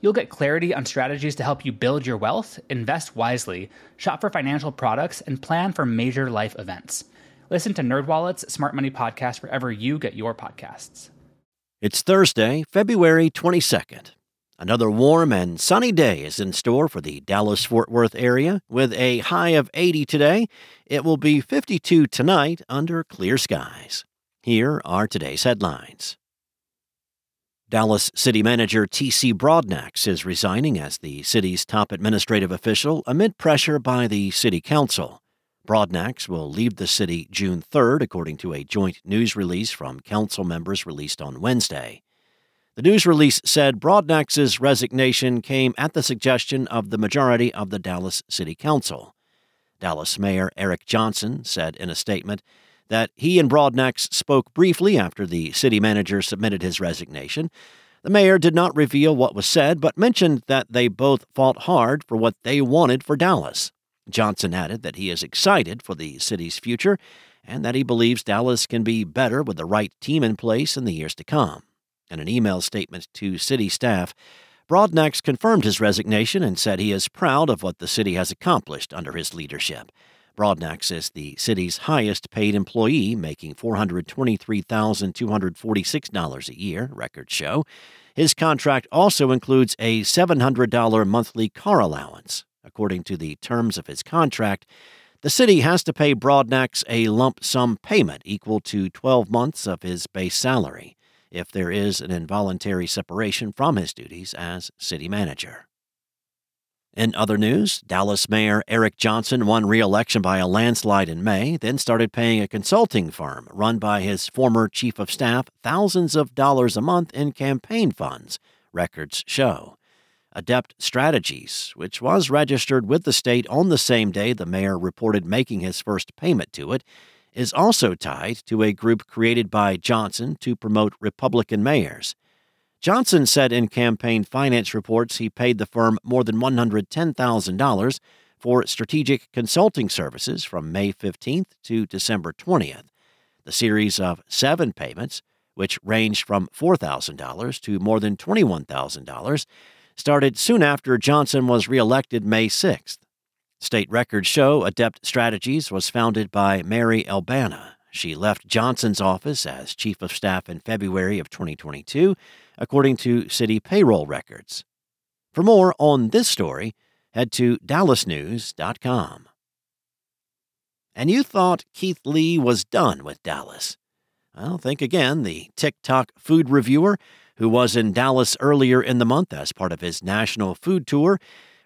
You'll get clarity on strategies to help you build your wealth, invest wisely, shop for financial products, and plan for major life events. Listen to NerdWallet's Smart Money Podcast wherever you get your podcasts. It's Thursday, February 22nd. Another warm and sunny day is in store for the Dallas Fort Worth area with a high of 80 today. It will be 52 tonight under clear skies. Here are today's headlines. Dallas City Manager T.C. Broadnax is resigning as the city's top administrative official amid pressure by the City Council. Broadnax will leave the city June 3rd, according to a joint news release from council members released on Wednesday. The news release said Broadnax's resignation came at the suggestion of the majority of the Dallas City Council. Dallas Mayor Eric Johnson said in a statement that he and Broadnax spoke briefly after the city manager submitted his resignation. The mayor did not reveal what was said, but mentioned that they both fought hard for what they wanted for Dallas. Johnson added that he is excited for the city's future and that he believes Dallas can be better with the right team in place in the years to come. In an email statement to city staff, Broadnax confirmed his resignation and said he is proud of what the city has accomplished under his leadership. Broadnax is the city's highest paid employee, making $423,246 a year, records show. His contract also includes a $700 monthly car allowance. According to the terms of his contract, the city has to pay Broadnax a lump sum payment equal to 12 months of his base salary if there is an involuntary separation from his duties as city manager. In other news, Dallas Mayor Eric Johnson won re election by a landslide in May, then started paying a consulting firm run by his former chief of staff thousands of dollars a month in campaign funds, records show. Adept Strategies, which was registered with the state on the same day the mayor reported making his first payment to it, is also tied to a group created by Johnson to promote Republican mayors. Johnson said in campaign finance reports he paid the firm more than $110,000 for strategic consulting services from May 15th to December 20th. The series of seven payments, which ranged from $4,000 to more than $21,000, started soon after Johnson was reelected May 6th. State records show Adept Strategies was founded by Mary Elbanna. She left Johnson's office as chief of staff in February of 2022 according to city payroll records. For more on this story, head to dallasnews.com. And you thought Keith Lee was done with Dallas. Well, think again. The TikTok food reviewer, who was in Dallas earlier in the month as part of his national food tour,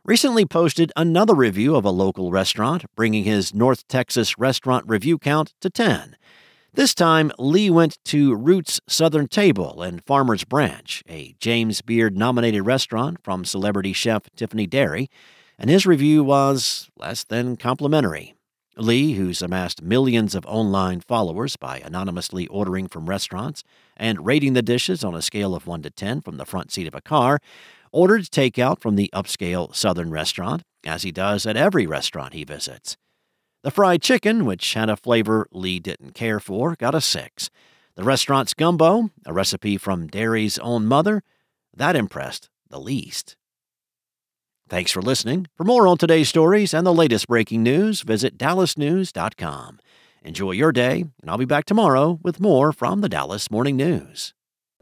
recently posted another review of a local restaurant, bringing his North Texas restaurant review count to 10. This time, Lee went to Roots Southern Table in Farmers Branch, a James Beard nominated restaurant from celebrity chef Tiffany Derry, and his review was less than complimentary. Lee, who's amassed millions of online followers by anonymously ordering from restaurants and rating the dishes on a scale of 1 to 10 from the front seat of a car, ordered takeout from the upscale Southern restaurant, as he does at every restaurant he visits. The fried chicken, which had a flavor Lee didn't care for, got a 6. The restaurant's gumbo, a recipe from Derry's own mother, that impressed the least. Thanks for listening. For more on today's stories and the latest breaking news, visit dallasnews.com. Enjoy your day, and I'll be back tomorrow with more from the Dallas Morning News.